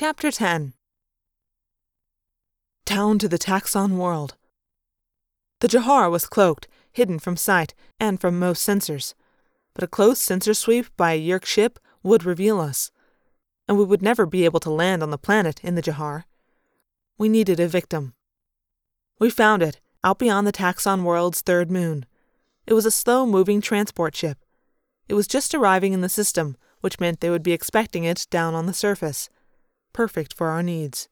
Chapter 10 Down to the Taxxon world. The Jahar was cloaked, hidden from sight and from most sensors, but a close sensor sweep by a Yeerk ship would reveal us, and we would never be able to land on the planet in the Jahar. We needed a victim. We found it, out beyond the Taxxon world's third moon. It was a slow moving transport ship. It was just arriving in the system, which meant they would be expecting it down on the surface. Perfect for our needs.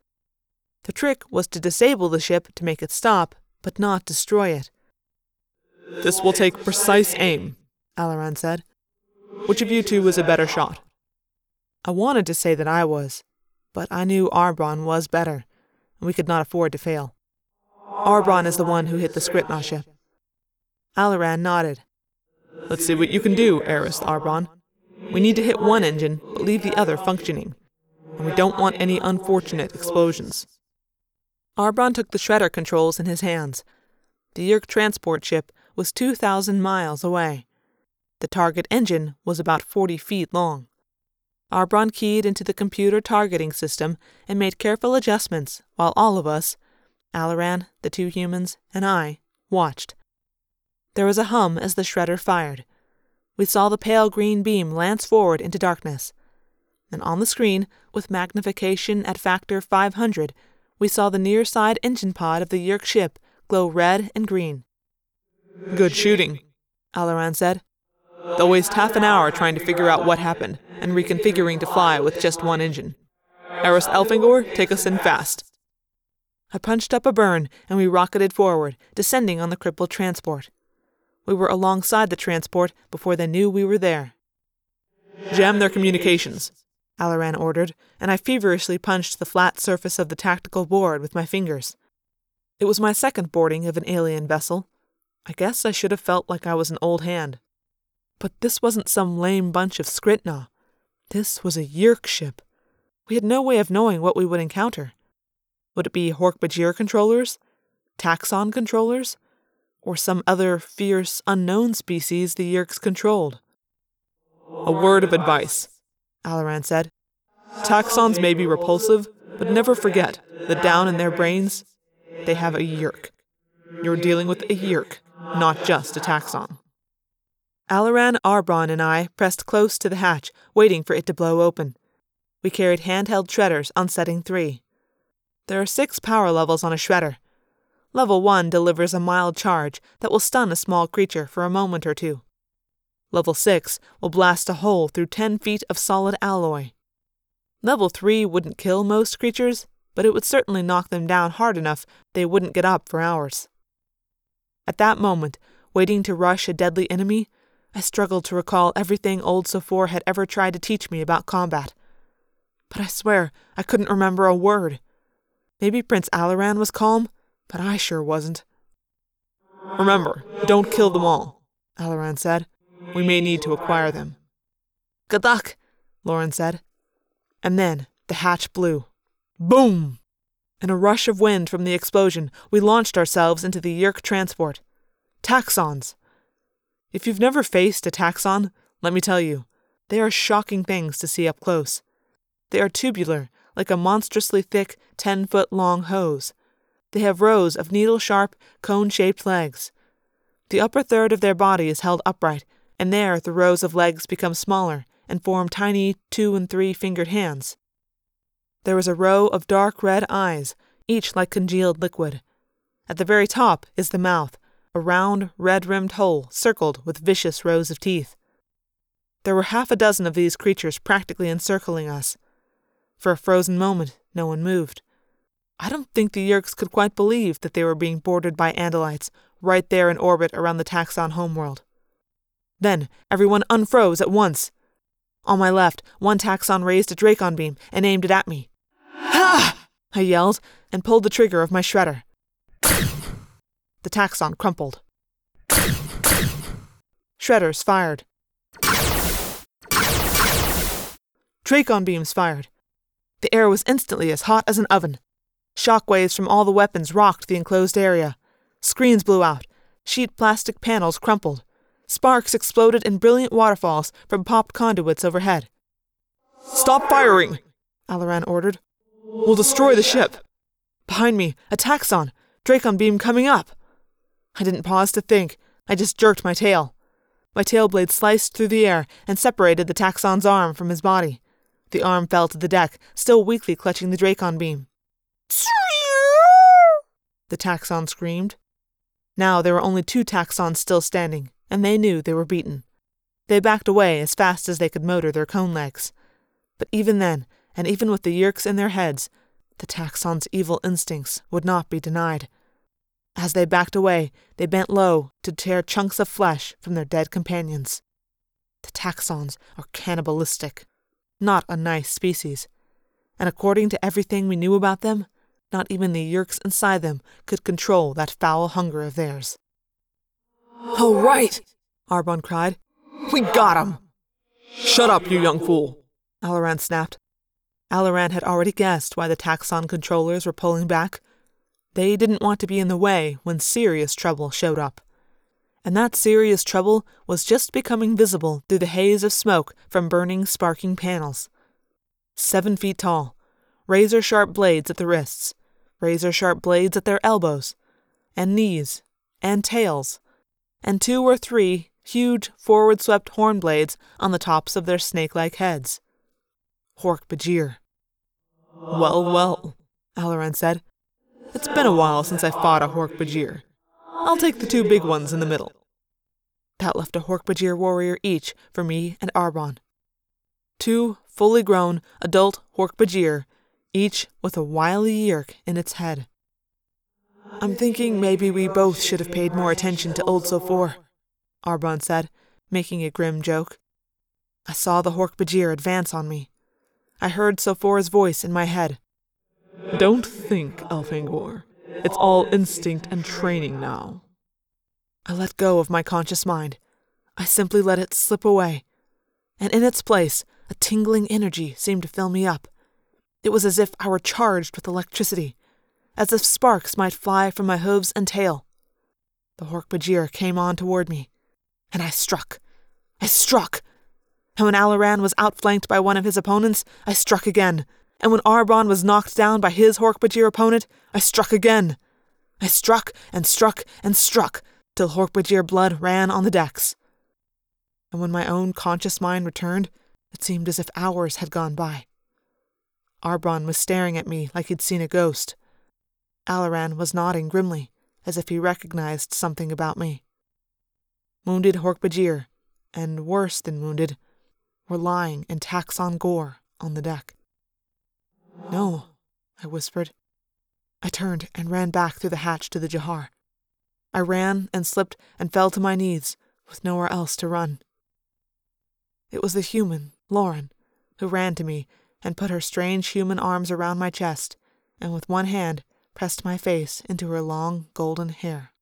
The trick was to disable the ship to make it stop, but not destroy it. This will take precise aim, Alloran said. Which of you two was a better shot? I wanted to say that I was, but I knew Arbron was better, and we could not afford to fail. Arbron is the one who hit the Skrit Na ship. Alloran nodded. Let's see what you can do, Aristh Arbron. We need to hit one engine, but leave the other functioning. And we don't want any unfortunate explosions. Arbron took the shredder controls in his hands. The Yeerk transport ship was 2,000 miles away. The target engine was about 40 feet long. Arbron keyed into the computer targeting system and made careful adjustments while all of us, Alloran, the two humans, and I, watched. There was a hum as the shredder fired. We saw the pale green beam lance forward into darkness. And on the screen, with magnification at factor 500, we saw the near side engine pod of the Yeerk ship glow red and green. Good shooting, Alloran said. They'll waste half an hour trying to figure out what happened and reconfiguring to fly with just one engine. Aristh Elfangor, take us in fast. I punched up a burn and we rocketed forward, descending on the crippled transport. We were alongside the transport before they knew we were there. Jam their communications, Alloran ordered, and I feverishly punched the flat surface of the tactical board with my fingers. It was my second boarding of an alien vessel. I guess I should have felt like I was an old hand. But this wasn't some lame bunch of Skrit Na. This was a Yeerk ship. We had no way of knowing what we would encounter. Would it be Hork-Bajir controllers? Taxxon controllers? Or some other fierce, unknown species the Yeerks controlled? A word of advice, Alloran said. Taxxons may be repulsive, but never forget that down in their brains, they have a Yeerk. You're dealing with a Yeerk, not just a Taxxon. Alloran, Arbron, and I pressed close to the hatch, waiting for it to blow open. We carried handheld shredders on setting 3. There are six power levels on a shredder. Level 1 delivers a mild charge that will stun a small creature for a moment or two. Level 6 will blast a hole through 10 feet of solid alloy. Level 3 wouldn't kill most creatures, but it would certainly knock them down hard enough they wouldn't get up for hours. At that moment, waiting to rush a deadly enemy, I struggled to recall everything old Sophor had ever tried to teach me about combat. But I swear I couldn't remember a word. Maybe Prince Alloran was calm, but I sure wasn't. Remember, don't kill them all, Alloran said. We may need to acquire them. Good luck, Loren said. And then the hatch blew. Boom! In a rush of wind from the explosion, we launched ourselves into the Yeerk transport. Taxxons! If you've never faced a taxxon, let me tell you, they are shocking things to see up close. They are tubular, like a monstrously thick, ten foot long hose. They have rows of needle sharp, cone shaped legs. The upper third of their body is held upright, and there the rows of legs become smaller and form tiny two and three fingered hands. There is a row of dark red eyes, each like congealed liquid. At the very top is the mouth, a round, red rimmed hole circled with vicious rows of teeth. There were half a dozen of these creatures practically encircling us. For a frozen moment, no one moved. I don't think the Yeerks could quite believe that they were being boarded by Andalites right there in orbit around the Taxxon homeworld. Then everyone unfroze at once. On my left, one Taxxon raised a Dracon beam and aimed it at me. Ha! I yelled and pulled the trigger of my shredder. The taxxon crumpled. Shredders fired. Dracon beams fired. The air was instantly as hot as an oven. Shock waves from all the weapons rocked the enclosed area. Screens blew out. Sheet plastic panels crumpled. Sparks exploded in brilliant waterfalls from popped conduits overhead. Stop firing! Alloran ordered. We'll destroy the ship. Behind me, a taxxon, Dracon beam coming up. I didn't pause to think. I just jerked my tail. My tail blade sliced through the air and separated the taxxon's arm from his body. The arm fell to the deck, still weakly clutching the Dracon beam. The taxxon screamed. Now there were only two taxxons still standing, and they knew they were beaten. They backed away as fast as they could motor their cone legs. But even then, and even with the Yeerks in their heads, the taxxon's evil instincts would not be denied. As they backed away, they bent low to tear chunks of flesh from their dead companions. The taxxons are cannibalistic, not a nice species, and according to everything we knew about them, not even the Yeerks inside them could control that foul hunger of theirs. All right, Arbron cried. We got him! Shut up, you young fool, Alloran snapped. Alloran had already guessed why the taxxon controllers were pulling back. They didn't want to be in the way when serious trouble showed up. And that serious trouble was just becoming visible through the haze of smoke from burning, sparking panels. Seven feet tall, razor sharp blades at the wrists, razor sharp blades at their elbows, and knees, and tails, and two or three huge forward swept horn blades on the tops of their snake like heads. Hork-Bajir. Well, well, Alloran said. It's been a while since I fought a Hork-Bajir. I'll take the two big ones in the middle. That left a Hork-Bajir warrior each for me and Arbron. Two fully grown adult Hork-Bajir, each with a wily Yeerk in its head. I'm thinking maybe we both should have paid more attention to Old Sofor, Arbron said, making a grim joke. I saw the Hork-Bajir advance on me. I heard Sofor's voice in my head. Don't think, Elfangor. It's all instinct and training now. I let go of my conscious mind. I simply let it slip away. And in its place, a tingling energy seemed to fill me up. It was as if I were charged with electricity, as if sparks might fly from my hooves and tail. The Hork-Bajir came on toward me, and I struck. I struck and when Alloran was outflanked by one of his opponents, I struck again. And when Arbron was knocked down by his Hork-Bajir opponent, I struck again. I struck and struck and struck till Hork-Bajir blood ran on the decks. And when my own conscious mind returned, it seemed as if hours had gone by. Arbron was staring at me like he'd seen a ghost. Alloran was nodding grimly, as if he recognized something about me. Wounded Hork-Bajir, and worse than wounded, were lying in taxxon gore on the deck. No, I whispered. I turned and ran back through the hatch to the Jahar. I ran and slipped and fell to my knees, with nowhere else to run. It was the human, Loren, who ran to me and put her strange human arms around my chest, and with one hand pressed my face into her long golden hair.